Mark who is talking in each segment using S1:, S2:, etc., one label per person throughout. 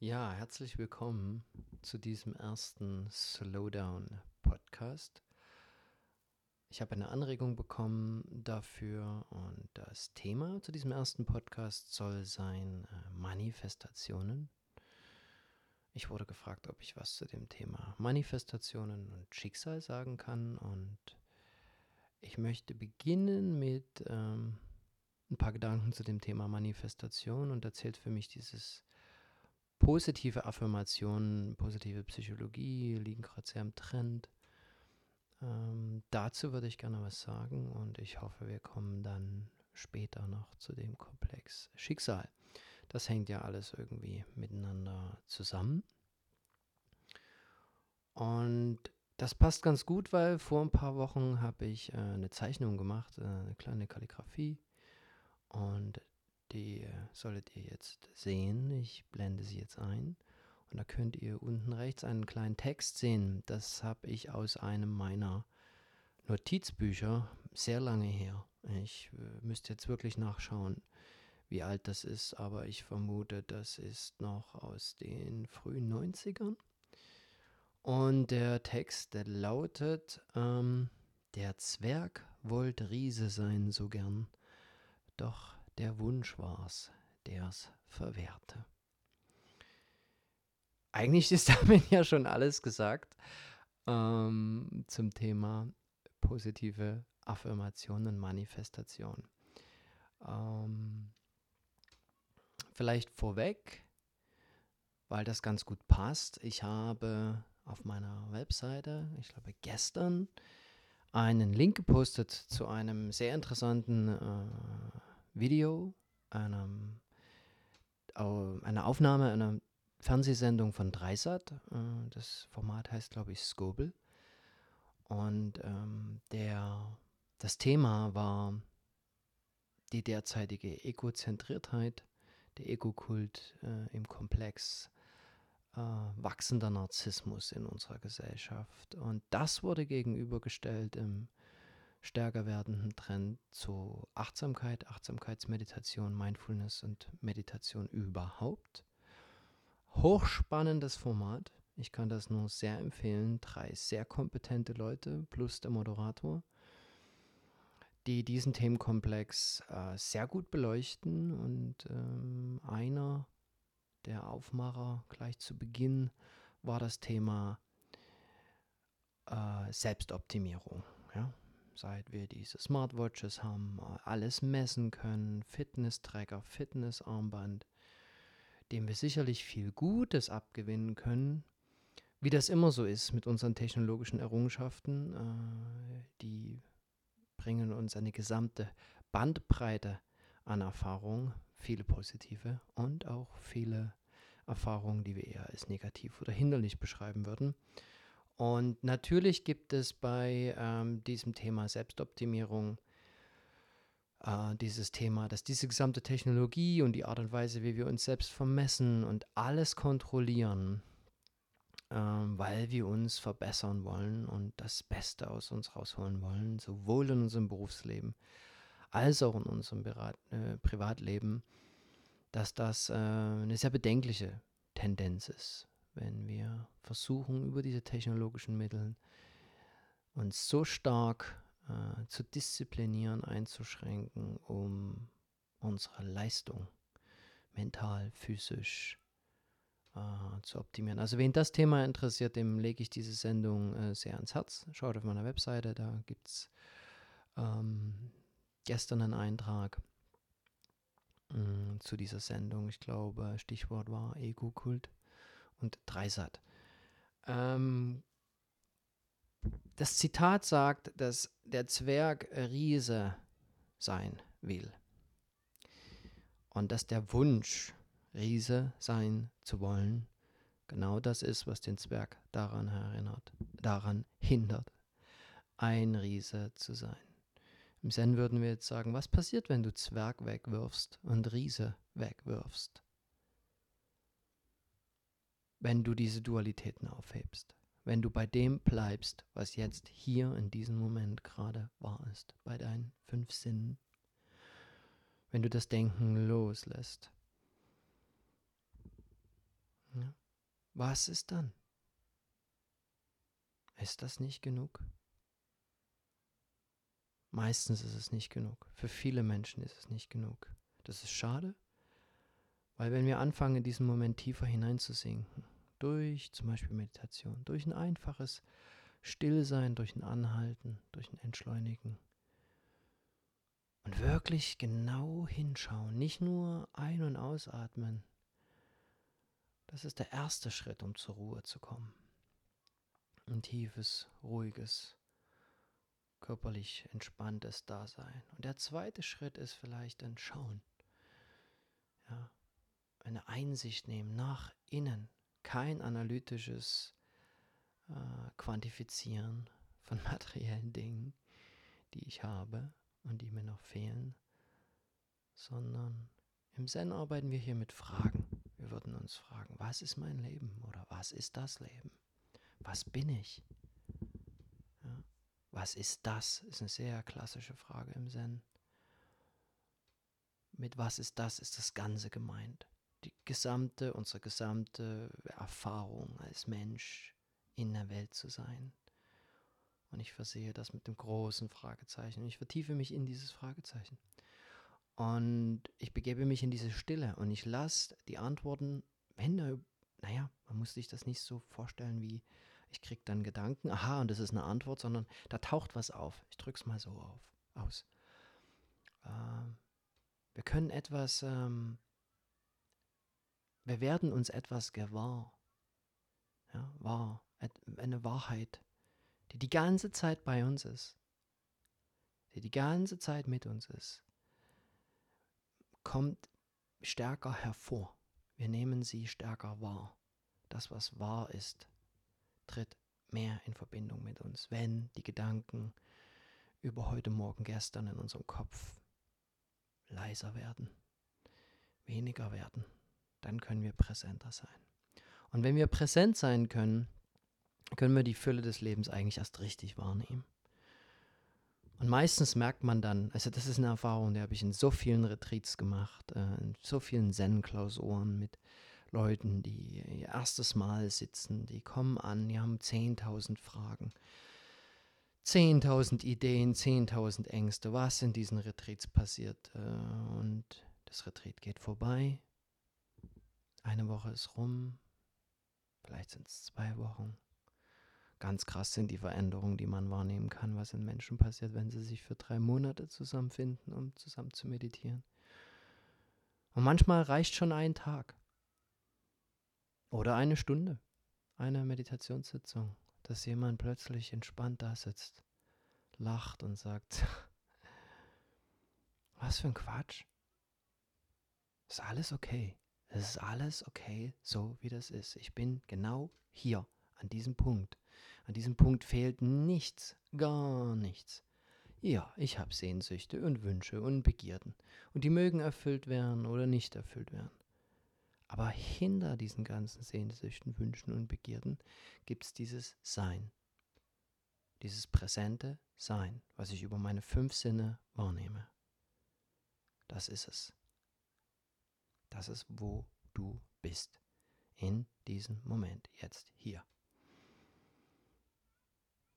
S1: Ja, herzlich willkommen zu diesem ersten Slowdown Podcast. Ich habe eine Anregung bekommen dafür und das Thema zu diesem ersten Podcast soll sein äh, Manifestationen. Ich wurde gefragt, ob ich was zu dem Thema Manifestationen und Schicksal sagen kann und ich möchte beginnen mit ähm, ein paar Gedanken zu dem Thema Manifestation und da zählt für mich dieses positive Affirmationen, positive Psychologie liegen gerade sehr im Trend. Ähm, dazu würde ich gerne was sagen und ich hoffe, wir kommen dann später noch zu dem Komplex Schicksal. Das hängt ja alles irgendwie miteinander zusammen. Und das passt ganz gut, weil vor ein paar Wochen habe ich äh, eine Zeichnung gemacht, äh, eine kleine Kalligrafie. Und die solltet ihr jetzt sehen. Ich blende sie jetzt ein. Und da könnt ihr unten rechts einen kleinen Text sehen. Das habe ich aus einem meiner Notizbücher sehr lange her. Ich äh, müsste jetzt wirklich nachschauen, wie alt das ist, aber ich vermute, das ist noch aus den frühen 90ern. Und der Text, der lautet, ähm, der Zwerg wollte Riese sein so gern, doch der Wunsch war's, der's verwehrte. Eigentlich ist damit ja schon alles gesagt ähm, zum Thema positive Affirmation und Manifestation. Ähm, vielleicht vorweg, weil das ganz gut passt. Ich habe auf meiner Webseite, ich glaube gestern, einen Link gepostet zu einem sehr interessanten äh, Video, einem, eine Aufnahme einer Fernsehsendung von Dreisat. Äh, das Format heißt, glaube ich, Scobel. Und ähm, der, das Thema war die derzeitige Egozentriertheit, der Egokult äh, im Komplex äh, wachsender Narzissmus in unserer Gesellschaft. Und das wurde gegenübergestellt im stärker werdenden Trend zu Achtsamkeit, Achtsamkeitsmeditation, Mindfulness und Meditation überhaupt. Hochspannendes Format. Ich kann das nur sehr empfehlen. Drei sehr kompetente Leute plus der Moderator, die diesen Themenkomplex äh, sehr gut beleuchten. Und ähm, einer der Aufmacher gleich zu Beginn war das Thema äh, Selbstoptimierung. Ja? Seit wir diese Smartwatches haben, alles messen können, Fitness-Tracker, Fitnessarmband, dem wir sicherlich viel Gutes abgewinnen können, wie das immer so ist mit unseren technologischen Errungenschaften, äh, die bringen uns eine gesamte Bandbreite an Erfahrungen, viele positive und auch viele Erfahrungen, die wir eher als negativ oder hinderlich beschreiben würden. Und natürlich gibt es bei ähm, diesem Thema Selbstoptimierung äh, dieses Thema, dass diese gesamte Technologie und die Art und Weise, wie wir uns selbst vermessen und alles kontrollieren, äh, weil wir uns verbessern wollen und das Beste aus uns rausholen wollen, sowohl in unserem Berufsleben als auch in unserem Berat, äh, Privatleben, dass das äh, eine sehr bedenkliche Tendenz ist wenn wir versuchen, über diese technologischen Mittel uns so stark äh, zu disziplinieren, einzuschränken, um unsere Leistung mental, physisch äh, zu optimieren. Also wen das Thema interessiert, dem lege ich diese Sendung äh, sehr ans Herz. Schaut auf meiner Webseite, da gibt es ähm, gestern einen Eintrag mh, mm, zu dieser Sendung. Ich glaube, Stichwort war Ego-Kult und Dreisat. Ähm, das Zitat sagt, dass der Zwerg Riese sein will. Und dass der Wunsch, Riese sein zu wollen, genau das ist, was den Zwerg daran erinnert, daran hindert, ein Riese zu sein. Im Zen würden wir jetzt sagen, was passiert, wenn du Zwerg wegwirfst und Riese wegwirfst? Wenn du diese Dualitäten aufhebst, wenn du bei dem bleibst, was jetzt hier in diesem Moment gerade wahr ist, bei deinen fünf Sinnen, wenn du das Denken loslässt. Was ist dann? Ist das nicht genug? Meistens ist es nicht genug. Für viele Menschen ist es nicht genug. Das ist schade, weil wenn wir anfangen, in diesen Moment tiefer hineinzusinken, durch zum Beispiel Meditation, durch ein einfaches Stillsein, durch ein Anhalten, durch ein Entschleunigen und wirklich genau hinschauen, nicht nur ein- und ausatmen, das ist der erste Schritt, um zur Ruhe zu kommen. Ein tiefes, ruhiges, körperlich entspanntes Dasein. Und der zweite Schritt ist vielleicht ein Schauen. Ja, eine Einsicht nehmen nach innen. Kein analytisches äh, Quantifizieren von materiellen Dingen, die ich habe und die mir noch fehlen, sondern im Zen arbeiten wir hier mit Fragen. Wir würden uns fragen, was ist mein Leben oder was ist das Leben? Was bin ich? Ja. Was ist das? Ist eine sehr klassische Frage im Zen. Mit was ist das, ist das Ganze gemeint. Die gesamte, unsere gesamte Erfahrung als Mensch in der Welt zu sein. Und ich versehe das mit dem großen Fragezeichen. Und ich vertiefe mich in dieses Fragezeichen. Und ich begebe mich in diese Stille und ich lasse die Antworten, wenn da, naja, man muss sich das nicht so vorstellen wie, ich kriege dann Gedanken, aha, und das ist eine Antwort, sondern da taucht was auf. Ich drücke es mal so auf, aus. Ähm, wir können etwas, ähm, wir werden uns etwas gewahr. Ja, wahr, eine Wahrheit, die die ganze Zeit bei uns ist, die die ganze Zeit mit uns ist kommt stärker hervor. Wir nehmen sie stärker wahr. Das, was wahr ist, tritt mehr in Verbindung mit uns, wenn die Gedanken über heute, morgen, gestern in unserem Kopf leiser werden, weniger werden, dann können wir präsenter sein. Und wenn wir präsent sein können, können wir die Fülle des Lebens eigentlich erst richtig wahrnehmen. Und meistens merkt man dann, also das ist eine Erfahrung, die habe ich in so vielen Retreats gemacht, äh, in so vielen Zen-Klausuren mit Leuten, die ihr erstes Mal sitzen, die kommen an, die haben 10.000 Fragen, 10.000 Ideen, 10.000 Ängste, was in diesen Retreats passiert. Äh, und das Retreat geht vorbei, eine Woche ist rum, vielleicht sind es zwei Wochen ganz krass sind die Veränderungen, die man wahrnehmen kann, was in Menschen passiert, wenn sie sich für drei Monate zusammenfinden, um zusammen zu meditieren. Und manchmal reicht schon ein Tag oder eine Stunde, eine Meditationssitzung, dass jemand plötzlich entspannt da sitzt, lacht und sagt, was für ein Quatsch. Ist alles okay. Es ist alles okay, so wie das ist. Ich bin genau hier, an diesem Punkt. An diesem Punkt fehlt nichts, gar nichts. Ja, ich habe Sehnsüchte und Wünsche und Begierden, und die mögen erfüllt werden oder nicht erfüllt werden. Aber hinter diesen ganzen Sehnsüchten, Wünschen und Begierden gibt es dieses Sein, dieses präsente Sein, was ich über meine fünf Sinne wahrnehme. Das ist es. Das ist, wo du bist. In diesem Moment, jetzt, hier.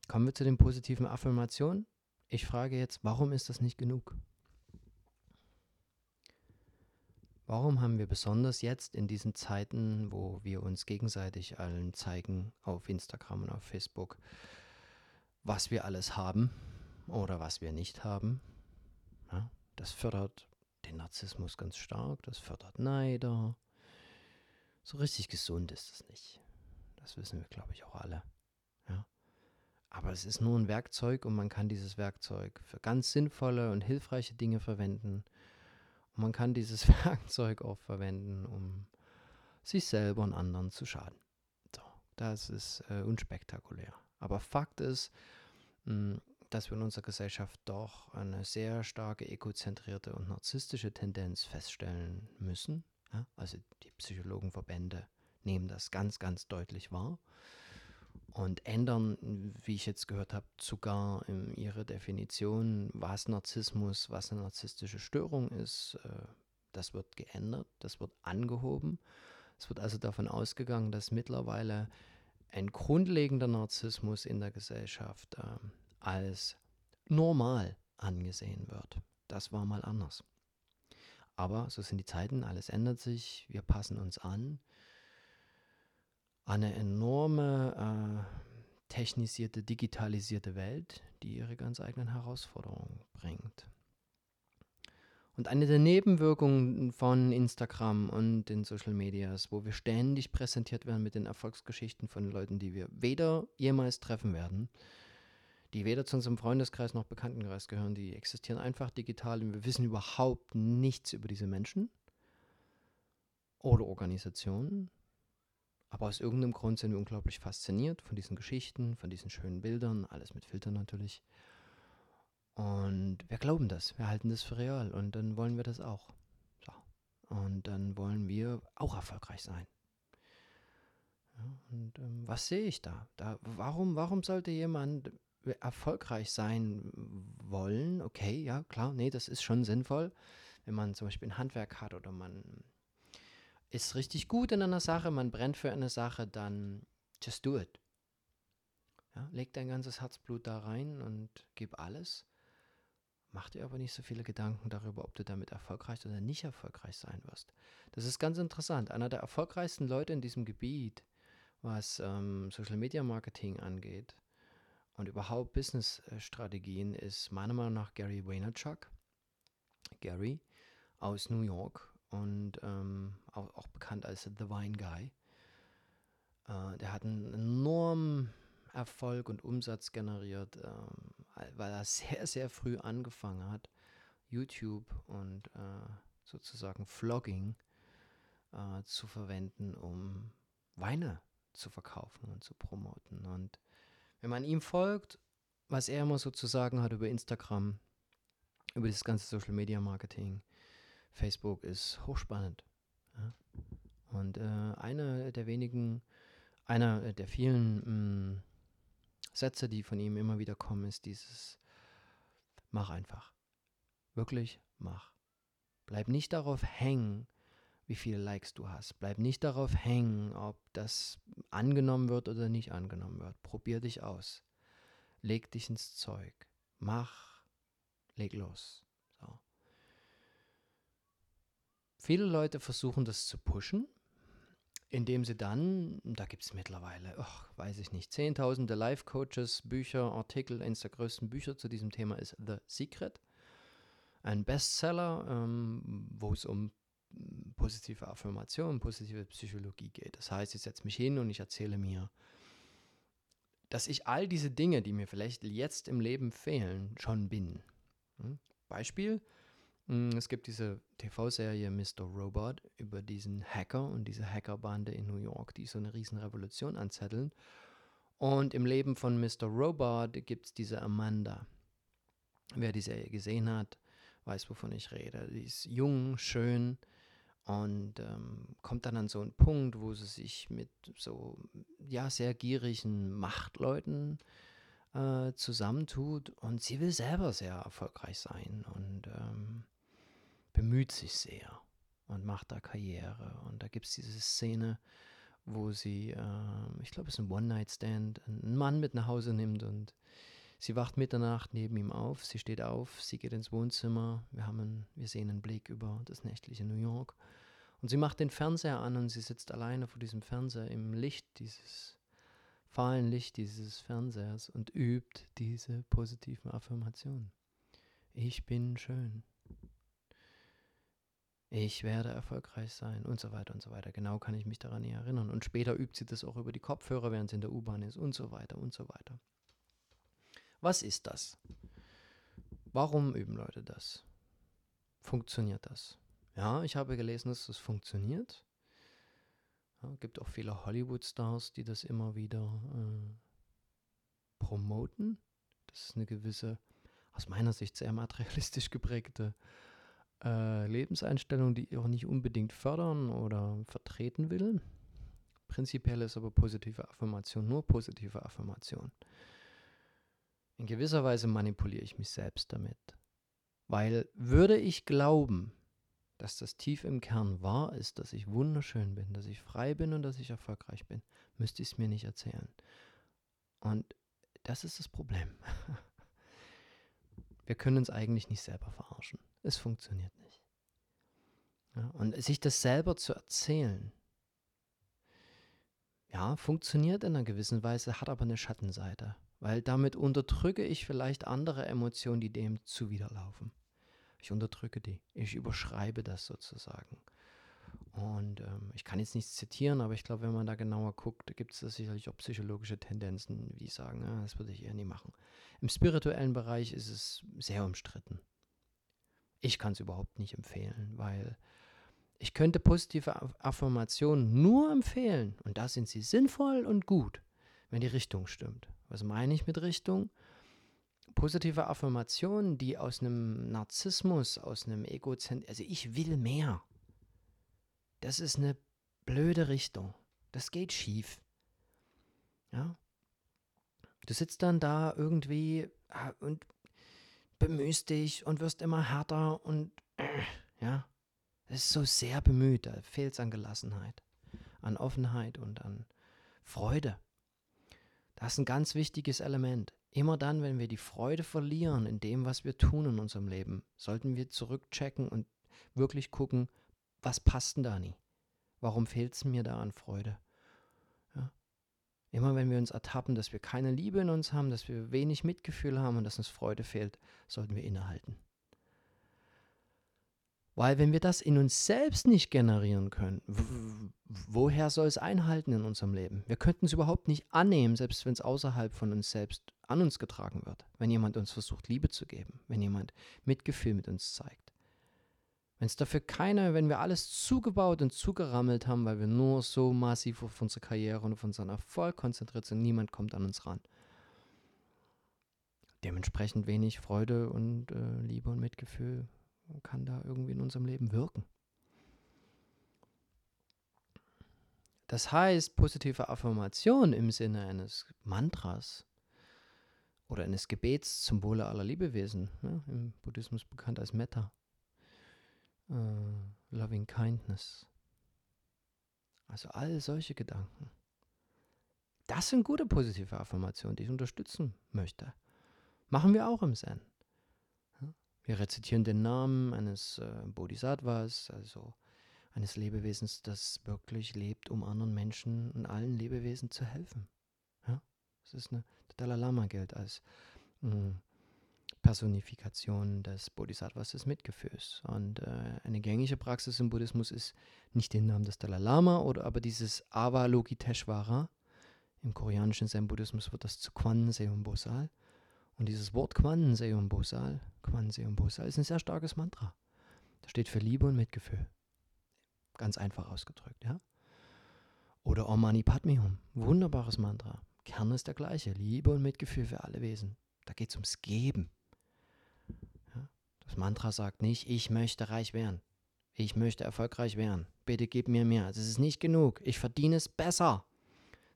S1: Kommen wir zu den positiven Affirmationen. Ich frage jetzt, warum ist das nicht genug? Warum haben wir besonders jetzt in diesen Zeiten, wo wir uns gegenseitig allen zeigen auf Instagram und auf Facebook, was wir alles haben oder was wir nicht haben? Ja, das fördert den Narzissmus ganz stark, das fördert Neider. So richtig gesund ist es nicht. Das wissen wir, glaube ich, auch alle. Aber es ist nur ein Werkzeug und man kann dieses Werkzeug für ganz sinnvolle und hilfreiche Dinge verwenden. Und man kann dieses Werkzeug auch verwenden, um sich selber und anderen zu schaden. So, das ist äh, unspektakulär. Aber Fakt ist, mh, hm, dass wir in unserer Gesellschaft doch eine sehr starke egozentrierte und narzisstische Tendenz feststellen müssen. Ja? Also die Psychologenverbände nehmen das ganz, ganz deutlich wahr und ändern, wie ich jetzt gehört habe, sogar ihre Definition, was Narzissmus, was eine narzisstische Störung ist. Äh, das wird geändert, das wird angehoben. Es wird also davon ausgegangen, dass mittlerweile ein grundlegender Narzissmus in der Gesellschaft äh, als normal angesehen wird. Das war mal anders. Aber so sind die Zeiten, alles ändert sich, wir passen uns an. Eine enorme äh, technisierte, digitalisierte Welt, die ihre ganz eigenen Herausforderungen bringt. Und eine der Nebenwirkungen von Instagram und den Social Medias, wo wir ständig präsentiert werden mit den Erfolgsgeschichten von Leuten, die wir weder jemals treffen werden, die weder zu unserem Freundeskreis noch Bekanntenkreis gehören, die existieren einfach digital und wir wissen überhaupt nichts über diese Menschen oder Organisationen. Aber aus irgendeinem Grund sind wir unglaublich fasziniert von diesen Geschichten, von diesen schönen Bildern, alles mit Filtern natürlich. Und wir glauben das, wir halten das für real und dann wollen wir das auch. So. Und dann wollen wir auch erfolgreich sein. Ja, und ähm, was sehe ich da? da? Warum, warum sollte jemand erfolgreich sein wollen? Okay, ja, klar, nee, das ist schon sinnvoll. Wenn man zum Beispiel ein Handwerk hat oder man ist richtig gut in einer Sache, man brennt für eine Sache, dann just do it. Ja, leg dein ganzes Herzblut da rein und gib alles. Mach dir aber nicht so viele Gedanken darüber, ob du damit erfolgreich oder nicht erfolgreich sein wirst. Das ist ganz interessant. Einer der erfolgreichsten Leute in diesem Gebiet, was ähm, Social Media Marketing angeht und überhaupt Business-Strategien, ist meiner Meinung nach Gary Vaynerchuk. Gary aus New York und ähm, auch, auch, bekannt als The Wine Guy. Äh, der hat einen enormen Erfolg und Umsatz generiert, ähm, weil er sehr, sehr früh angefangen hat, YouTube und äh, sozusagen Vlogging äh, zu verwenden, um Weine zu verkaufen und zu promoten. Und wenn man ihm folgt, was er immer sozusagen hat über Instagram, über das ganze Social Media Marketing, Facebook ist hochspannend. Ja? Und äh, einer der wenigen, einer der vielen mh, mm, Sätze, die von ihm immer wieder kommen, ist dieses Mach einfach. Wirklich mach. Bleib nicht darauf hängen, wie viele Likes du hast. Bleib nicht darauf hängen, ob das angenommen wird oder nicht angenommen wird. Probier dich aus. Leg dich ins Zeug. Mach. Leg los. So. Viele Leute versuchen das zu pushen indem sie dann, da gibt es mittlerweile, ach, weiß ich nicht, zehntausende Life-Coaches, Bücher, Artikel, eines der größten Bücher zu diesem Thema ist The Secret. Ein Bestseller, ähm, wo es um positive Affirmation, positive Psychologie geht. Das heißt, ich setze mich hin und ich erzähle mir, dass ich all diese Dinge, die mir vielleicht jetzt im Leben fehlen, schon bin. Hm? Beispiel, Mm, es gibt diese TV-Serie Mr. Robot über diesen Hacker und diese Hackerbande in New York, die so eine riesen Revolution anzetteln. Und im Leben von Mr. Robot gibt es diese Amanda. Wer die Serie gesehen hat, weiß, wovon ich rede. Die ist jung, schön und ähm, kommt dann an so einen Punkt, wo sie sich mit so, ja, sehr gierigen Machtleuten äh, zusammentut und sie will selber sehr erfolgreich sein und ähm, bemüht sich sehr und macht da Karriere. Und da gibt es diese Szene, wo sie, äh, ich glaube, es ist ein One-Night-Stand, einen Mann mit nach Hause nimmt und sie wacht Mitternacht neben ihm auf. Sie steht auf, sie geht ins Wohnzimmer. Wir, haben einen, wir sehen einen Blick über das nächtliche New York. Und sie macht den Fernseher an und sie sitzt alleine vor diesem Fernseher im Licht dieses fahlen Licht dieses Fernsehers und übt diese positiven Affirmationen. Ich bin schön ich werde erfolgreich sein und so weiter und so weiter. Genau kann ich mich daran erinnern. Und später übt sie das auch über die Kopfhörer, während sie in der U-Bahn ist und so weiter und so weiter. Was ist das? Warum üben Leute das? Funktioniert das? Ja, ich habe gelesen, dass das funktioniert. Es ja, gibt auch viele Hollywood-Stars, die das immer wieder äh, promoten. Das ist eine gewisse, aus meiner Sicht sehr materialistisch geprägte äh, Lebenseinstellung, die ich auch nicht unbedingt fördern oder vertreten will. Prinzipiell ist aber positive Affirmation nur positive Affirmation. In gewisser Weise manipuliere ich mich selbst damit. Weil würde ich glauben, dass das tief im Kern wahr ist, dass ich wunderschön bin, dass ich frei bin und dass ich erfolgreich bin, müsste ich es mir nicht erzählen. Und das ist das Problem. Wir können uns eigentlich nicht selber verarschen. Es funktioniert nicht. Ja, und sich das selber zu erzählen, ja, funktioniert in einer gewissen Weise, hat aber eine Schattenseite, weil damit unterdrücke ich vielleicht andere Emotionen, die dem zuwiderlaufen. Ich unterdrücke die. Ich überschreibe das sozusagen. Und ähm, ich kann jetzt nichts zitieren, aber ich glaube, wenn man da genauer guckt, gibt es da sicherlich auch psychologische Tendenzen, die sagen, ja, das würde ich eher nie machen. Im spirituellen Bereich ist es sehr umstritten. Ich kann es überhaupt nicht empfehlen, weil ich könnte positive Affirmationen nur empfehlen und da sind sie sinnvoll und gut, wenn die Richtung stimmt. Was meine ich mit Richtung? positive Affirmationen, die aus einem Narzissmus, aus einem Egozentrismus, also ich will mehr. Das ist eine blöde Richtung. Das geht schief. Ja? Du sitzt dann da irgendwie und bemühst dich und wirst immer härter und ja, es ist so sehr bemüht, da fehlt es an Gelassenheit, an Offenheit und an Freude. Das ist ein ganz wichtiges Element. Immer dann, wenn wir die Freude verlieren in dem, was wir tun in unserem Leben, sollten wir zurückchecken und wirklich gucken, was passt denn da nie? Warum fehlt es mir da an Freude? Ja? Immer wenn wir uns ertappen, dass wir keine Liebe in uns haben, dass wir wenig Mitgefühl haben und dass uns Freude fehlt, sollten wir innehalten. Weil wenn wir das in uns selbst nicht generieren können, woher soll es einhalten in unserem Leben? Wir könnten es überhaupt nicht annehmen, selbst wenn es außerhalb von uns selbst an uns getragen wird. Wenn jemand uns versucht, Liebe zu geben, wenn jemand Mitgefühl mit uns zeigt. Wenn es dafür keine, wenn wir alles zugebaut und zugerammelt haben, weil wir nur so massiv auf unsere Karriere und auf unseren Erfolg konzentriert sind, niemand kommt an uns ran. Dementsprechend wenig Freude und äh, Liebe und Mitgefühl kann da irgendwie in unserem Leben wirken. Das heißt, positive Affirmation im Sinne eines Mantras oder eines Gebets zum Wohle aller Lebewesen, ne, im Buddhismus bekannt als Metta, uh, Loving Kindness. Also all solche Gedanken. Das sind gute positive Affirmationen, die ich unterstützen möchte. Machen wir auch im Zen. Wir rezitieren den Namen eines äh, Bodhisattvas, also eines Lebewesens, das wirklich lebt, um anderen Menschen und allen Lebewesen zu helfen. Ja? Das ist eine, der Dalai Lama gilt als mh, hm, Personifikation des Bodhisattvas des Mitgefühls. Und äh, eine gängige Praxis im Buddhismus ist nicht den Namen des Dalai Lama, oder aber dieses Avalokiteshvara. Im koreanischen Zen-Buddhismus wird das zu Quan Seum Bosal. Und dieses Wort Quanseum Bosal, Quanseum Bosal ist ein sehr starkes Mantra. Das steht für Liebe und Mitgefühl. Ganz einfach ausgedrückt, ja. Oder Om Mani Padme wunderbares Mantra. Kern ist der gleiche, Liebe und Mitgefühl für alle Wesen. Da geht es ums Geben. Ja? Das Mantra sagt nicht, ich möchte reich werden. Ich möchte erfolgreich werden. Bitte gib mir mehr. Das ist nicht genug. Ich verdiene es besser.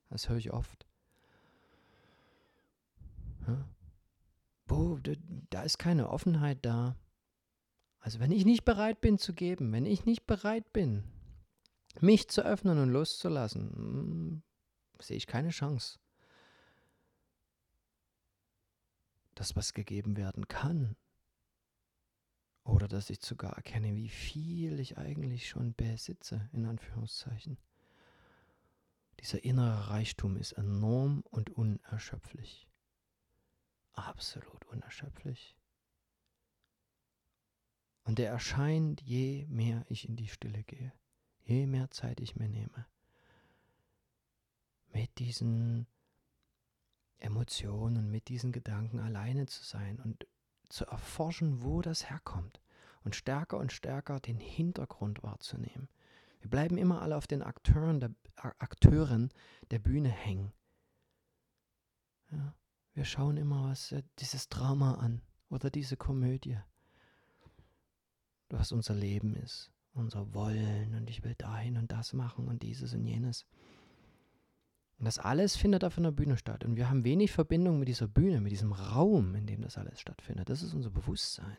S1: Das höre ich oft. Ja? Wo, da ist keine Offenheit da. Also wenn ich nicht bereit bin zu geben, wenn ich nicht bereit bin, mich zu öffnen und loszulassen, hm, sehe ich keine Chance, dass was gegeben werden kann. Oder dass ich sogar erkenne, wie viel ich eigentlich schon besitze, in Anführungszeichen. Dieser innere Reichtum ist enorm und unerschöpflich absolut unerschöpflich. Und der erscheint, je mehr ich in die Stille gehe, je mehr Zeit ich mir nehme, mit diesen Emotionen, mit diesen Gedanken alleine zu sein und zu erforschen, wo das herkommt und stärker und stärker den Hintergrund wahrzunehmen. Wir bleiben immer alle auf den Akteuren der, Akteuren der Bühne hängen. Ja. Wir schauen immer was äh, dieses Drama an oder diese Komödie, was unser Leben ist, unser Wollen und ich will dahin und das machen und dieses und jenes. Und das alles findet auf einer Bühne statt. Und wir haben wenig Verbindung mit dieser Bühne, mit diesem Raum, in dem das alles stattfindet. Das ist unser Bewusstsein.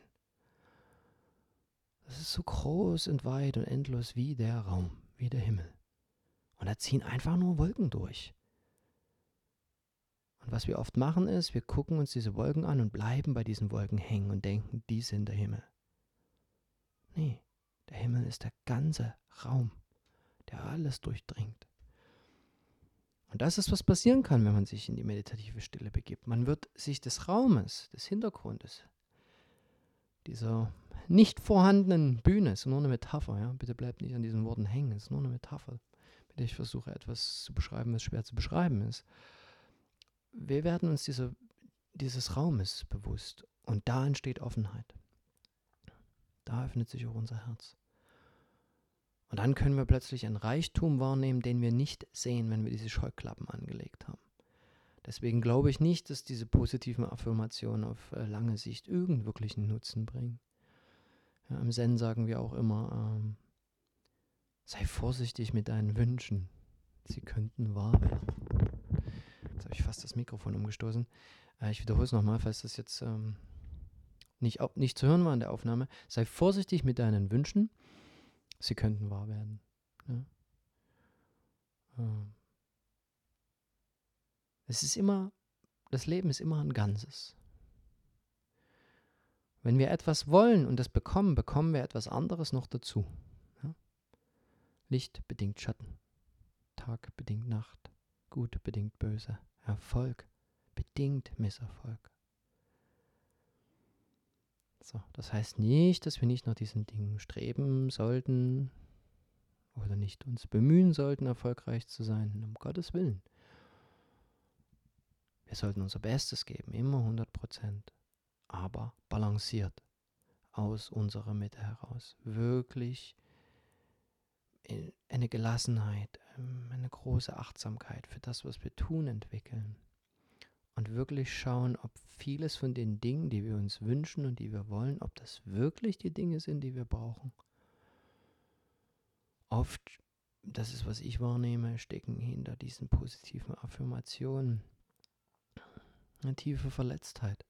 S1: Das ist so groß und weit und endlos wie der Raum, wie der Himmel. Und da ziehen einfach nur Wolken durch. Und was wir oft machen ist, wir gucken uns diese Wolken an und bleiben bei diesen Wolken hängen und denken, die sind der Himmel. Nee, der Himmel ist der ganze Raum, der alles durchdringt. Und das ist, was passieren kann, wenn man sich in die meditative Stille begibt. Man wird sich des Raumes, des Hintergrundes, dieser nicht vorhandenen Bühne, ist nur eine Metapher, ja, bitte bleibt nicht an diesen Worten hängen, es ist nur eine Metapher, mit der ich versuche, etwas zu beschreiben, was schwer zu beschreiben ist. Wir werden uns dieser, dieses Raumes bewusst und da entsteht Offenheit. Da öffnet sich auch unser Herz. Und dann können wir plötzlich einen Reichtum wahrnehmen, den wir nicht sehen, wenn wir diese Scheuklappen angelegt haben. Deswegen glaube ich nicht, dass diese positiven Affirmationen auf äh, lange Sicht irgend wirklichen Nutzen bringen. Ja, Im Zen sagen wir auch immer, ähm, sei vorsichtig mit deinen Wünschen. Sie könnten wahr werden. Habe ich fast das Mikrofon umgestoßen. Äh, ich wiederhole es nochmal, falls das jetzt ähm, nicht, nicht zu hören war in der Aufnahme. Sei vorsichtig mit deinen Wünschen sie könnten wahr werden. Ja? Ähm. Es ist immer, das Leben ist immer ein Ganzes. Wenn wir etwas wollen und das bekommen, bekommen wir etwas anderes noch dazu. Ja? Licht bedingt Schatten, Tag bedingt Nacht, Gut bedingt Böse, Erfolg bedingt Misserfolg. So, das heißt nicht, dass wir nicht nach diesen Dingen streben sollten oder nicht uns bemühen sollten, erfolgreich zu sein, um Gottes Willen. Wir sollten unser Bestes geben, immer 100 Prozent, aber balanciert aus unserer Mitte heraus. Wirklich eine Gelassenheit, ähm, eine große Achtsamkeit für das, was wir tun, entwickeln und wirklich schauen, ob vieles von den Dingen, die wir uns wünschen und die wir wollen, ob das wirklich die Dinge sind, die wir brauchen. Oft, das ist, was ich wahrnehme, stecken hinter diesen positiven Affirmationen eine tiefe Verletztheit.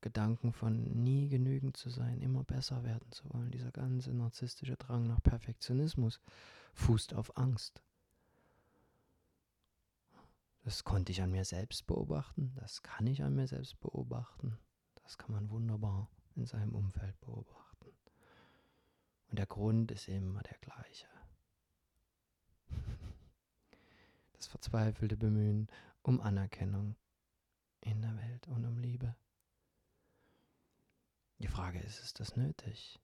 S1: Gedanken von nie genügend zu sein, immer besser werden zu wollen. Dieser ganze narzisstische Drang nach Perfektionismus fußt auf Angst. Das konnte ich an mir selbst beobachten, das kann ich an mir selbst beobachten, das kann man wunderbar in seinem Umfeld beobachten. Und der Grund ist immer der gleiche. Das verzweifelte Bemühen um Anerkennung in der Welt und um Liebe. Die Frage ist, ist das nötig?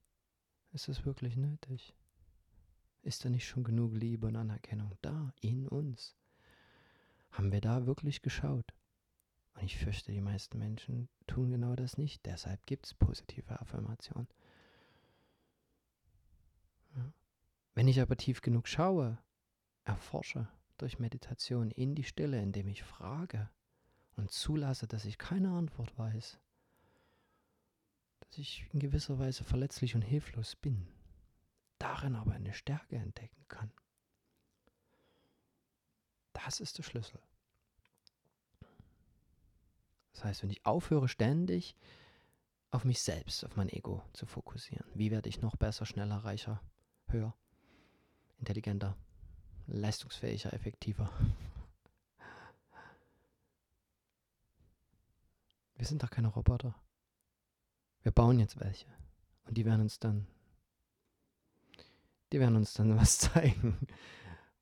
S1: Ist es wirklich nötig? Ist da nicht schon genug Liebe und Anerkennung da in uns? Haben wir da wirklich geschaut? Und ich fürchte, die meisten Menschen tun genau das nicht. Deshalb gibt es positive Affirmationen. Ja. Wenn ich aber tief genug schaue, erforsche durch Meditation in die Stille, indem ich frage und zulasse, dass ich keine Antwort weiß, dass ich in gewisser Weise verletzlich und hilflos bin, darin aber eine Stärke entdecken kann. Das ist der Schlüssel. Das heißt, wenn ich aufhöre, ständig auf mich selbst, auf mein Ego zu fokussieren, wie werde ich noch besser, schneller, reicher, höher, intelligenter, leistungsfähiger, effektiver. Wir sind doch keine Roboter. Wir bauen jetzt welche. Und die werden uns dann, die werden uns dann was zeigen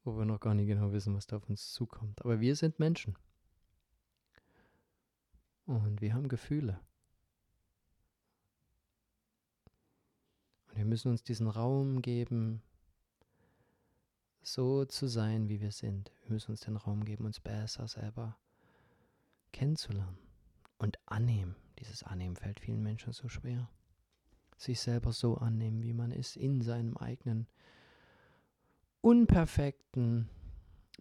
S1: wo wir noch gar nicht genau wissen, was da auf uns zukommt. Aber wir sind Menschen. Und wir haben Gefühle. Und wir müssen uns diesen Raum geben, so zu sein, wie wir sind. Wir müssen uns den Raum geben, uns besser selber kennenzulernen und annehmen. Dieses Annehmen fällt vielen Menschen so schwer. Sich selber so annehmen, wie man ist, in seinem eigenen unperfekten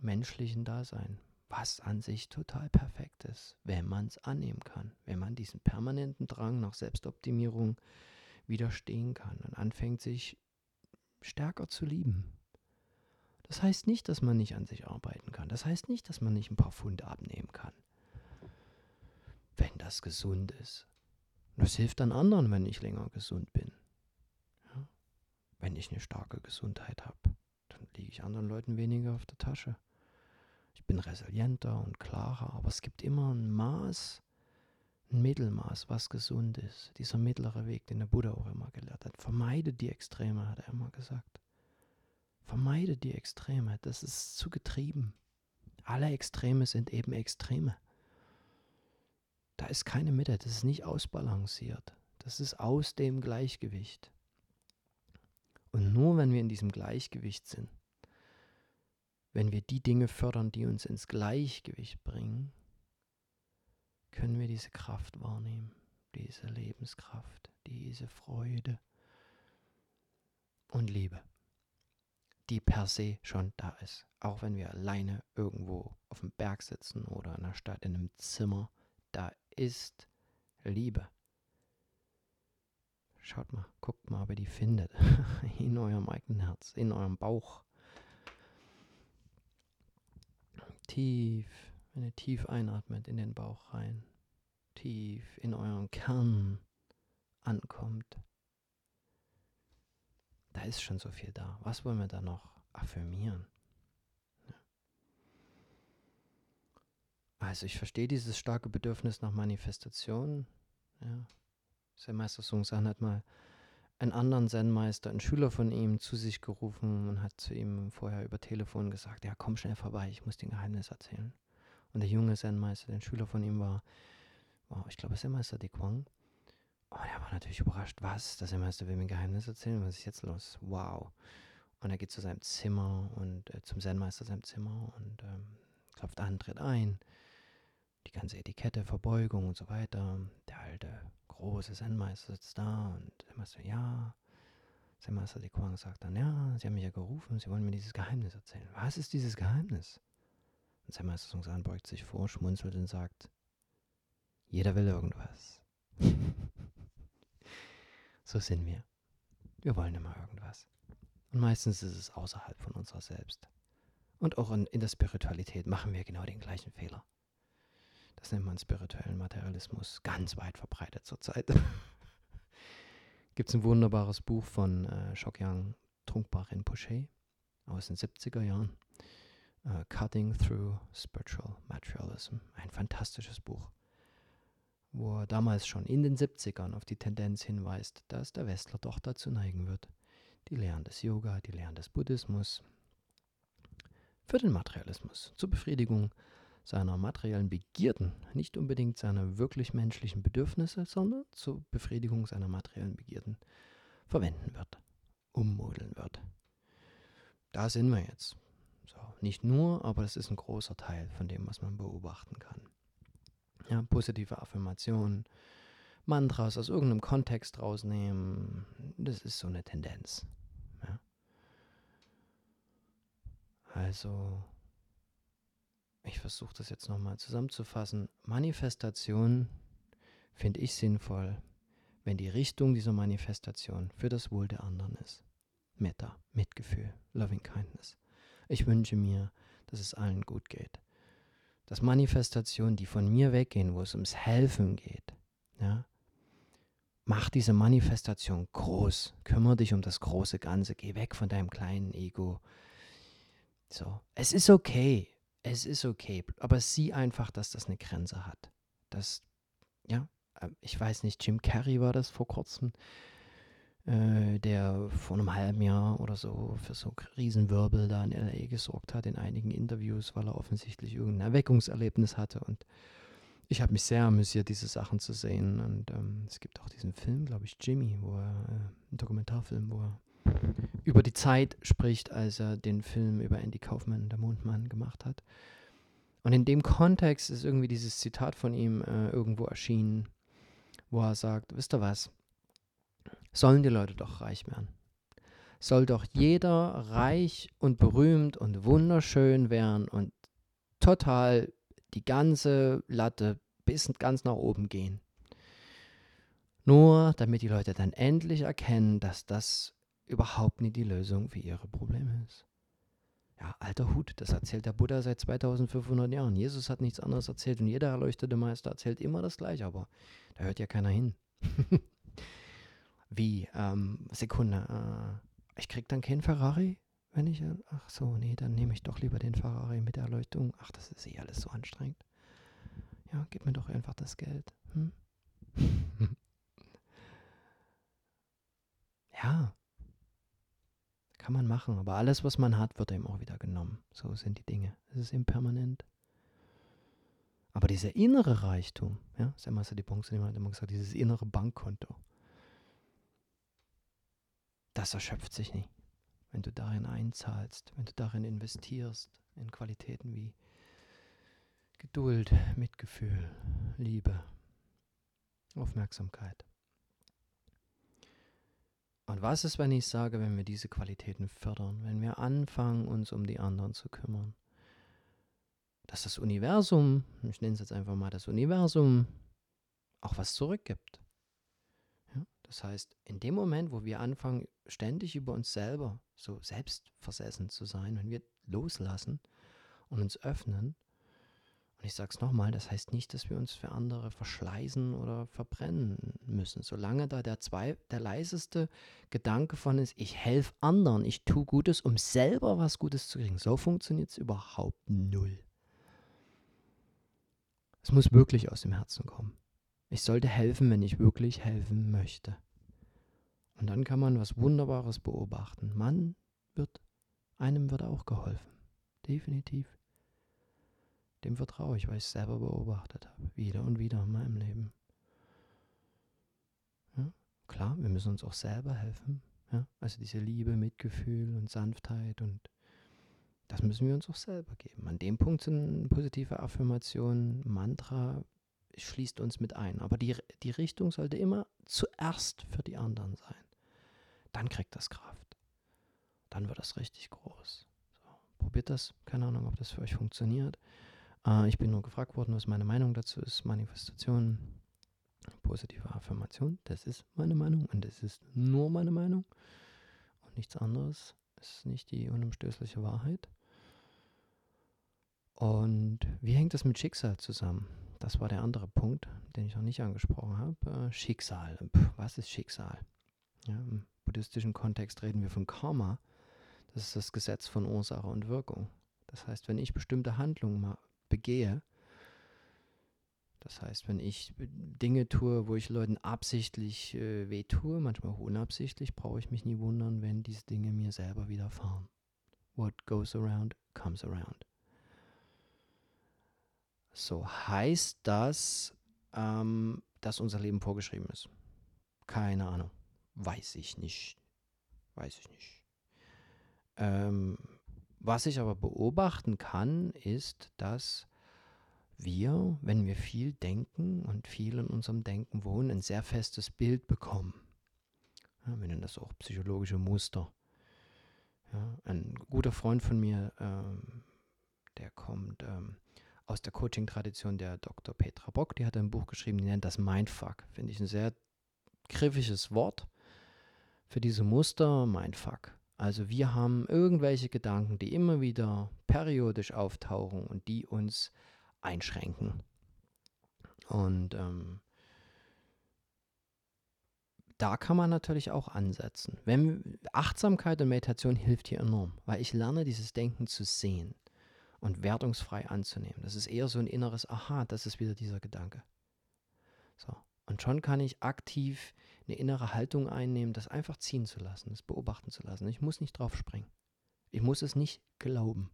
S1: menschlichen Dasein, was an sich total perfekt ist, wenn man es annehmen kann, wenn man diesen permanenten Drang nach Selbstoptimierung widerstehen kann und anfängt sich stärker zu lieben. Das heißt nicht, dass man nicht an sich arbeiten kann. Das heißt nicht, dass man nicht ein paar Pfund abnehmen kann. Das gesund ist. Das hilft dann anderen, wenn ich länger gesund bin. Ja? Wenn ich eine starke Gesundheit habe, dann liege ich anderen Leuten weniger auf der Tasche. Ich bin resilienter und klarer, aber es gibt immer ein Maß, ein Mittelmaß, was gesund ist. Dieser mittlere Weg, den der Buddha auch immer gelehrt hat. Vermeide die Extreme, hat er immer gesagt. Vermeide die Extreme, das ist zu getrieben. Alle Extreme sind eben Extreme. Da ist keine Mitte, das ist nicht ausbalanciert. Das ist aus dem Gleichgewicht. Und nur wenn wir in diesem Gleichgewicht sind, wenn wir die Dinge fördern, die uns ins Gleichgewicht bringen, können wir diese Kraft wahrnehmen, diese Lebenskraft, diese Freude und Liebe, die per se schon da ist. Auch wenn wir alleine irgendwo auf dem Berg sitzen oder in der Stadt in einem Zimmer, da ist Liebe. Schaut mal, guckt mal, ob ihr die findet. in eurem eigenen Herz, in eurem Bauch. Tief, wenn ihr tief einatmet in den Bauch rein, tief in euren Kern ankommt. Da ist schon so viel da. Was wollen wir da noch affirmieren? Also ich verstehe dieses starke Bedürfnis nach Manifestation. Ja. Zen-Meister Sung-San hat mal einen anderen Zen-Meister, einen Schüler von ihm, zu sich gerufen und hat zu ihm vorher über Telefon gesagt, ja, komm schnell vorbei, ich muss dir ein Geheimnis erzählen. Und der junge Zen-Meister, der Schüler von ihm war, war ich glaube, Zen-Meister De Kwang. Und er war natürlich überrascht, was? Der Zen-Meister will mir ein Geheimnis erzählen, was ist jetzt los? Wow. Und er geht zu seinem Zimmer und äh, zum Zen-Meister seinem Zimmer und ähm, klopft an, tritt ein die ganze Etikette, Verbeugung und so weiter. Der alte große Zen-Meister sitzt da und der Meister, ja. Zen-Meister De Kwang sagt dann, ja, Sie haben mich ja gerufen, Sie wollen mir dieses Geheimnis erzählen. Was ist dieses Geheimnis? Und Zen-Meister Sungsan beugt sich vor, schmunzelt und sagt, jeder will irgendwas. so sind wir. Wir wollen immer irgendwas. Und meistens ist es außerhalb von unserer selbst. Und auch in, in der Spiritualität machen wir genau den gleichen Fehler. Das nennt man spirituellen Materialismus, ganz weit verbreitet zurzeit. Gibt es ein wunderbares Buch von äh, Shokyang Trunkpa Rinpoche aus den 70er Jahren. Uh, Cutting Through Spiritual Materialism. Ein fantastisches Buch, wo er damals schon in den 70ern auf die Tendenz hinweist, dass der Westler doch dazu neigen wird, die Lehren des Yoga, die Lehren des Buddhismus für den Materialismus zur Befriedigung seiner materiellen Begierden, nicht unbedingt seiner wirklich menschlichen Bedürfnisse, sondern zur Befriedigung seiner materiellen Begierden verwenden wird, ummodeln wird. Da sind wir jetzt. So, nicht nur, aber das ist ein großer Teil von dem, was man beobachten kann. Ja, positive Affirmationen, Mantras aus irgendeinem Kontext rausnehmen, das ist so eine Tendenz. Ja. Also ich versuche das jetzt nochmal zusammenzufassen. Manifestation finde ich sinnvoll, wenn die Richtung dieser Manifestation für das Wohl der anderen ist. Metta, Mitgefühl, Loving Kindness. Ich wünsche mir, dass es allen gut geht. Dass Manifestationen, die von mir weggehen, wo es ums Helfen geht, ja, mach diese Manifestation groß. Kümmere dich um das große Ganze. Geh weg von deinem kleinen Ego. So, es ist okay es ist okay, aber sieh einfach, dass das eine Grenze hat. Das, ja, ähm, ich weiß nicht, Jim Carrey war das vor kurzem, äh, der vor einem halben Jahr oder so für so Riesenwirbel da in L.A. gesorgt hat in einigen Interviews, weil er offensichtlich irgendein Erweckungserlebnis hatte und ich habe mich sehr amüsiert, diese Sachen zu sehen. Und ähm, es gibt auch diesen Film, glaube ich, Jimmy, wo er, äh, ein Dokumentarfilm, wo er über die Zeit spricht, als er den Film über Andy Kaufman, der Mondmann, gemacht hat. Und in dem Kontext ist irgendwie dieses Zitat von ihm äh, irgendwo erschienen, wo er sagt, wisst ihr was, sollen die Leute doch reich werden. Soll doch jeder reich und berühmt und wunderschön werden und total die ganze Latte bis ganz nach oben gehen. Nur damit die Leute dann endlich erkennen, dass das überhaupt nicht die Lösung für ihre Probleme ist. Ja, alter Hut, das erzählt der Buddha seit 2500 Jahren. Jesus hat nichts anderes erzählt und jeder erleuchtete Meister erzählt immer das Gleiche, aber da hört ja keiner hin. Wie, ähm, Sekunde, äh, ich krieg dann keinen Ferrari, wenn ich, ach so, nee, dann nehme ich doch lieber den Ferrari mit Erleuchtung. Ach, das ist eh alles so anstrengend. Ja, gib mir doch einfach das Geld. Hm? ja, kann man machen, aber alles, was man hat, wird einem auch wieder genommen. So sind die Dinge. Es ist impermanent. Aber dieser innere Reichtum, ja, ist immer so die Punkte, die man immer gesagt dieses innere Bankkonto, das erschöpft sich nie. Wenn du darin einzahlst, wenn du darin investierst, in Qualitäten wie Geduld, Mitgefühl, Liebe, Aufmerksamkeit. Und was ist, wenn ich sage, wenn wir diese Qualitäten fördern, wenn wir anfangen, uns um die anderen zu kümmern? Dass das Universum, ich nenne es jetzt einfach mal das Universum, auch was zurückgibt. Ja? Das heißt, in dem Moment, wo wir anfangen, ständig über uns selber so selbstversessen zu sein, wenn wir loslassen und uns öffnen, und ich sage es nochmal, das heißt nicht, dass wir uns für andere verschleißen oder verbrennen müssen. Solange da der, zwei, der leiseste Gedanke von ist, ich helfe anderen, ich tue Gutes, um selber was Gutes zu kriegen. So funktioniert es überhaupt null. Es muss wirklich aus dem Herzen kommen. Ich sollte helfen, wenn ich wirklich helfen möchte. Und dann kann man was Wunderbares beobachten. Man wird, einem wird auch geholfen. Definitiv. Dem vertraue ich, weil ich es selber beobachtet habe. Wieder und wieder in meinem Leben. Ja, klar, wir müssen uns auch selber helfen. Ja, also diese Liebe, Mitgefühl und Sanftheit und das müssen wir uns auch selber geben. An dem Punkt sind positive Affirmationen, Mantra schließt uns mit ein. Aber die, die Richtung sollte immer zuerst für die anderen sein. Dann kriegt das Kraft. Dann wird das richtig groß. So, probiert das. Keine Ahnung, ob das für euch funktioniert. Äh, ich bin nur gefragt worden, was meine Meinung dazu ist. Manifestation, positive Affirmation, das ist meine Meinung und das ist nur meine Meinung und nichts anderes. Es ist nicht die unumstößliche Wahrheit. Und wie hängt das mit Schicksal zusammen? Das war der andere Punkt, den ich noch nicht angesprochen habe. Äh, Schicksal. Puh, was ist Schicksal? Ja, Im buddhistischen Kontext reden wir von Karma. Das ist das Gesetz von Ursache und Wirkung. Das heißt, wenn ich bestimmte Handlungen begehe. Das heißt, wenn ich Dinge tue, wo ich Leuten absichtlich äh, weh tue, manchmal auch unabsichtlich, brauche ich mich nie wundern, wenn diese Dinge mir selber widerfahren. What goes around, comes around. So heißt das, ähm, dass unser Leben vorgeschrieben ist. Keine Ahnung. Weiß ich nicht. Weiß ich nicht. Ähm, was ich aber beobachten kann, ist, dass wir, wenn wir viel denken und viel in unserem Denken wohnen, ein sehr festes Bild bekommen. Ja, wir nennen das auch psychologische Muster. Ja, ein guter Freund von mir, ähm, der kommt ähm, aus der Coaching-Tradition der Dr. Petra Bock, die hat ein Buch geschrieben, die nennt das Mindfuck. Finde ich ein sehr griffiges Wort für diese Muster, Mindfuck. Also wir haben irgendwelche Gedanken, die immer wieder periodisch auftauchen und die uns einschränken. Und ähm, da kann man natürlich auch ansetzen. Wenn, Achtsamkeit und Meditation hilft hier enorm, weil ich lerne dieses Denken zu sehen und wertungsfrei anzunehmen. Das ist eher so ein inneres Aha, das ist wieder dieser Gedanke. So. Und schon kann ich aktiv eine innere Haltung einnehmen, das einfach ziehen zu lassen, das beobachten zu lassen. Ich muss nicht drauf springen. Ich muss es nicht glauben.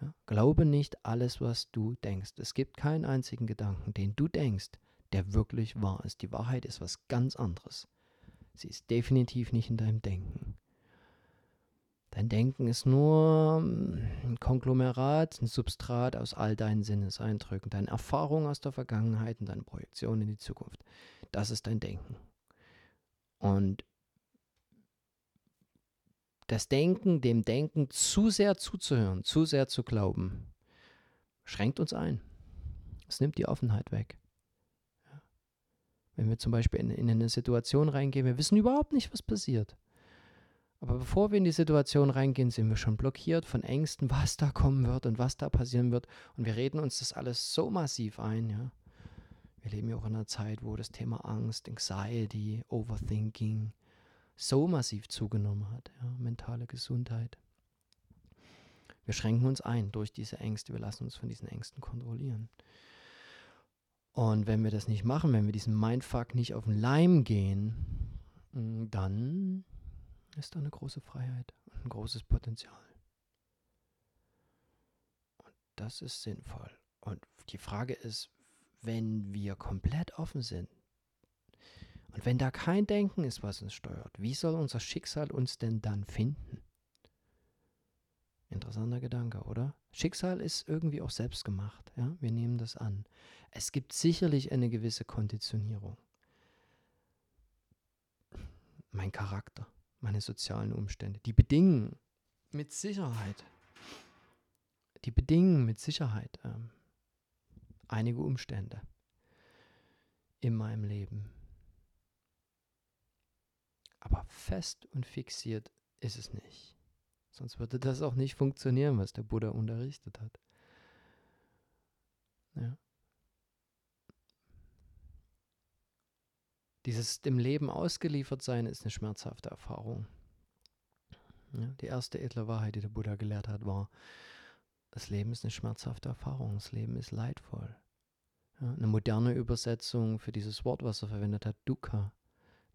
S1: Ja? Glaube nicht alles, was du denkst. Es gibt keinen einzigen Gedanken, den du denkst, der wirklich wahr ist. Die Wahrheit ist was ganz anderes. Sie ist definitiv nicht in deinem Denken. Dein Denken ist nur hm, ein Konglomerat, ein Substrat aus all deinen Sinneseindrücken, deine Erfahrungen aus der Vergangenheit und deine Projektion in die Zukunft. Das ist dein Denken. Und das Denken, dem Denken zu sehr zuzuhören, zu sehr zu glauben, schränkt uns ein. Es nimmt die Offenheit weg. Wenn wir zum Beispiel in, in eine Situation reingehen, wir wissen überhaupt nicht, was passiert. Aber bevor wir in die Situation reingehen, sind wir schon blockiert von Ängsten, was da kommen wird und was da passieren wird. Und wir reden uns das alles so massiv ein, ja. Wir leben ja auch in einer Zeit, wo das Thema Angst, Anxiety, Overthinking so massiv zugenommen hat, ja, mentale Gesundheit. Wir schränken uns ein durch diese Ängste, wir lassen uns von diesen Ängsten kontrollieren. Und wenn wir das nicht machen, wenn wir diesen Mindfuck nicht auf den Leim gehen, dann ist da eine große Freiheit und ein großes Potenzial. Und das ist sinnvoll. Und die Frage ist, wenn wir komplett offen sind und wenn da kein Denken ist, was uns steuert, wie soll unser Schicksal uns denn dann finden? Interessanter Gedanke, oder? Schicksal ist irgendwie auch selbst gemacht. Ja? Wir nehmen das an. Es gibt sicherlich eine gewisse Konditionierung. Mein Charakter, meine sozialen Umstände, die bedingen mit Sicherheit, die bedingen mit Sicherheit ähm, einige Umstände in meinem Leben. Aber fest und fixiert ist es nicht. Sonst würde das auch nicht funktionieren, was der Buddha unterrichtet hat. Ja. Dieses dem Leben ausgeliefert sein ist eine schmerzhafte Erfahrung. Ja, die erste edle Wahrheit, die der Buddha gelehrt hat, war, das Leben ist eine schmerzhafte Erfahrung, das Leben ist leidvoll. Ja, eine moderne Übersetzung für dieses Wort, was er verwendet hat, Dukkha,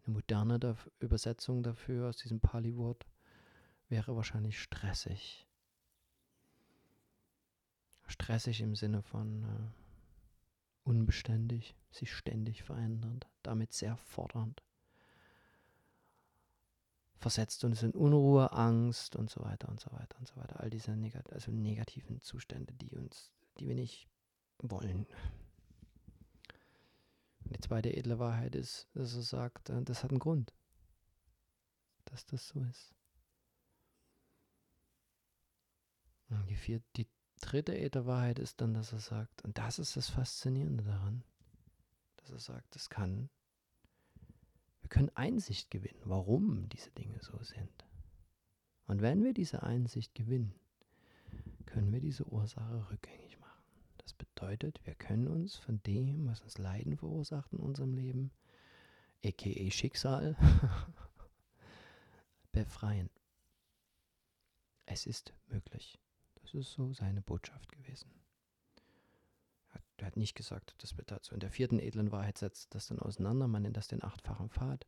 S1: eine moderne Übersetzung dafür aus diesem Pali-Wort wäre wahrscheinlich stressig. Stressig im Sinne von äh, unbeständig, sich ständig verändernd, damit sehr fordernd. Versetzt uns in Unruhe, Angst und so weiter und so weiter und so weiter. All diese negat also negativen Zustände, die uns, die wir nicht wollen. Und die zweite edle Wahrheit ist, dass er sagt, äh, das hat einen Grund, dass das so ist. Die, vierte, die dritte edle Wahrheit ist dann, dass er sagt, und das ist das Faszinierende daran, dass er sagt, es kann, wir können Einsicht gewinnen, warum diese Dinge so sind. Und wenn wir diese Einsicht gewinnen, können wir diese Ursache rückgängig machen. Das bedeutet, wir können uns von dem, was uns Leiden verursacht in unserem Leben, aka Schicksal, befreien. Es ist möglich. Das ist so seine Botschaft gewesen. Er hat nicht gesagt, das wird dazu. In der vierten edlen Wahrheit setzt das dann auseinander. Man nennt das den achtfachen Pfad.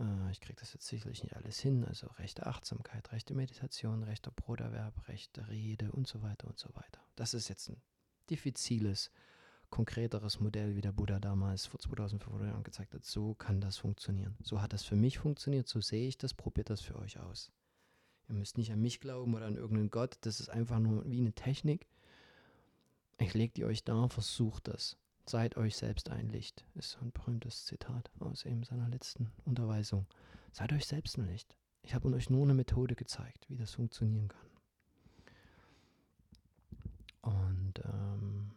S1: Äh, ich kriege das jetzt sicherlich nicht alles hin. Also rechte Achtsamkeit, rechte Meditation, rechter Broterwerb, rechte Rede und so weiter und so weiter. Das ist jetzt ein diffiziles, konkreteres Modell, wie der Buddha damals vor 2500 Jahren gezeigt hat. So kann das funktionieren. So hat das für mich funktioniert, so sehe ich das, probiert das für euch aus. Ihr müsst nicht an mich glauben oder an irgendeinen Gott, das ist einfach nur wie eine Technik. Ich lege die euch da, versucht das. Seid euch selbst ein Licht, ist so ein berühmtes Zitat aus eben seiner letzten Unterweisung. Seid euch selbst ein Licht. Ich habe euch nur eine Methode gezeigt, wie das funktionieren kann. Und ähm,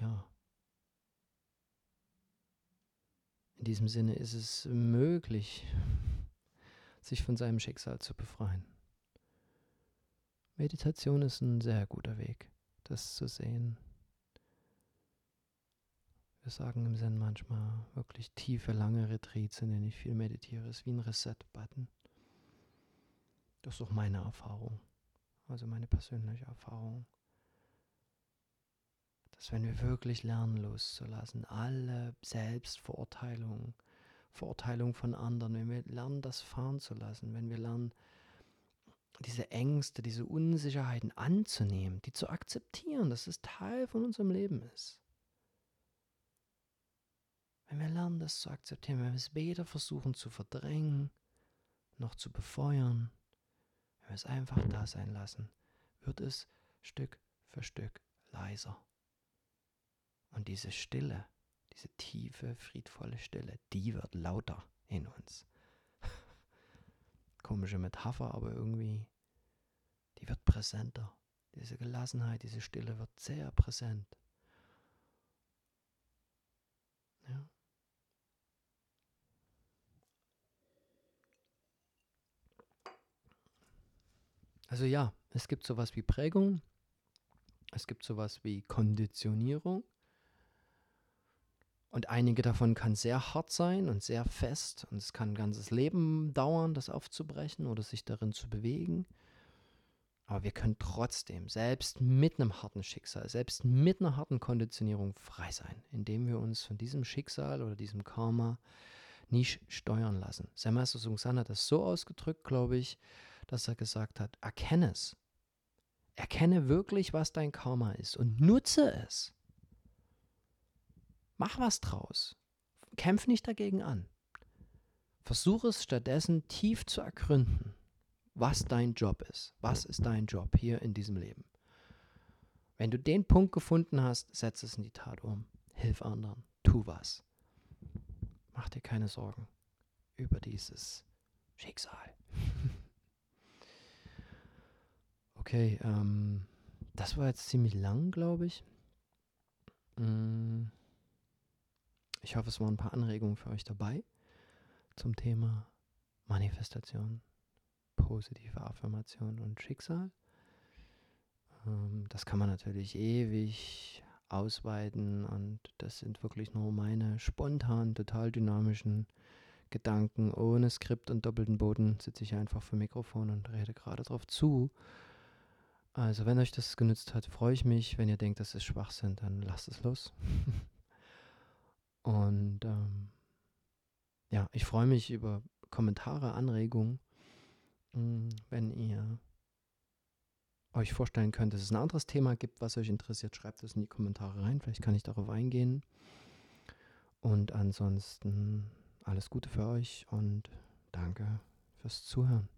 S1: ja, in diesem Sinne ist es möglich, sich von seinem Schicksal zu befreien. Meditation ist ein sehr guter Weg, das zu sehen. Wir sagen im Zen manchmal wirklich tiefe, lange Retreats, in denen ich viel meditiere, ist wie ein Reset-Button. Das ist auch meine Erfahrung also meine persönliche Erfahrung, dass wenn wir wirklich lernen loszulassen, alle Selbstverurteilung, Verurteilung von anderen, wenn wir lernen, das fahren zu lassen, wenn wir lernen, diese Ängste, diese Unsicherheiten anzunehmen, die zu akzeptieren, dass es Teil von unserem Leben ist. Wenn wir lernen, das zu akzeptieren, wenn wir es weder versuchen zu verdrängen, noch zu befeuern, wenn wir es einfach da sein lassen, wird es Stück für Stück leiser. Und diese Stille, diese tiefe, friedvolle Stille, die wird lauter in uns. Komische Metapher, aber irgendwie, die wird präsenter. Diese Gelassenheit, diese Stille wird sehr präsent. Ja. Also ja, es gibt sowas wie Prägung, es gibt sowas wie Konditionierung, Und einige davon kann sehr hart sein und sehr fest. Und es kann ein ganzes Leben dauern, das aufzubrechen oder sich darin zu bewegen. Aber wir können trotzdem, selbst mit einem harten Schicksal, selbst mit einer harten Konditionierung frei sein, indem wir uns von diesem Schicksal oder diesem Karma nicht steuern lassen. Sein Meister Sung San hat das so ausgedrückt, glaube ich, dass er gesagt hat, erkenne es. Erkenne wirklich, was dein Karma ist und nutze es. Mach was draus. Kämpf nicht dagegen an. Versuche es stattdessen tief zu ergründen, was dein Job ist. Was ist dein Job hier in diesem Leben? Wenn du den Punkt gefunden hast, setz es in die Tat um. Hilf anderen. Tu was. Mach dir keine Sorgen über dieses Schicksal. okay, ähm, das war jetzt ziemlich lang, glaube ich. Mm. Ich hoffe, es waren ein paar Anregungen für euch dabei zum Thema Manifestation, positive Affirmation und Schicksal. Ähm, das kann man natürlich ewig ausweiten und das sind wirklich nur meine spontan, total dynamischen Gedanken ohne Skript und doppelten Boden sitze ich einfach vor Mikrofon und rede gerade drauf zu. Also wenn euch das genützt hat, freue ich mich. Wenn ihr denkt, das ist Schwachsinn, dann lasst es los. Und ähm, ja, ich freue mich über Kommentare, Anregungen. Hm, wenn ihr euch vorstellen könnt, dass es ein anderes Thema gibt, was euch interessiert, schreibt es in die Kommentare rein. Vielleicht kann ich darauf eingehen. Und ansonsten alles Gute für euch und danke fürs Zuhören.